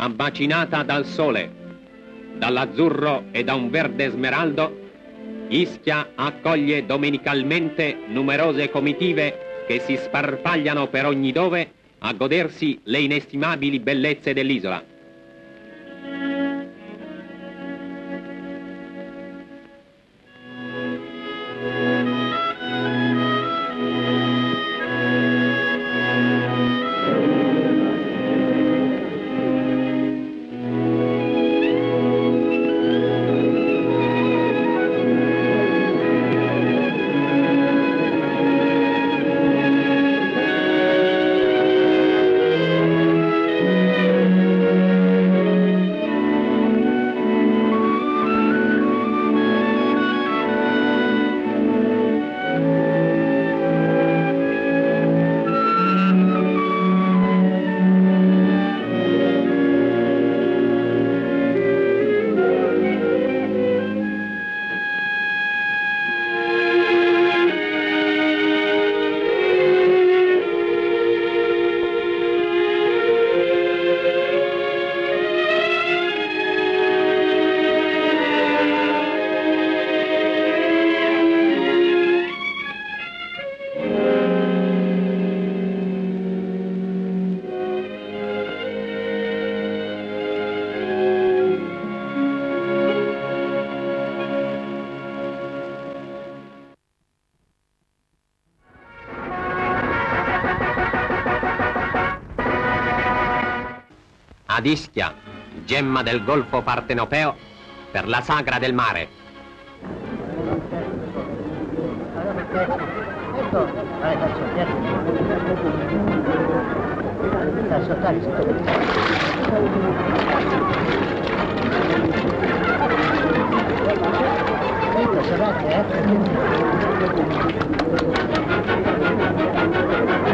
Ambacinata dal sole, dall'azzurro e da un verde smeraldo, Ischia accoglie domenicalmente numerose comitive che si sparpagliano per ogni dove a godersi le inestimabili bellezze dell'isola. Ad Ischia, gemma del golfo partenopeo, per la sagra del mare. Ecco,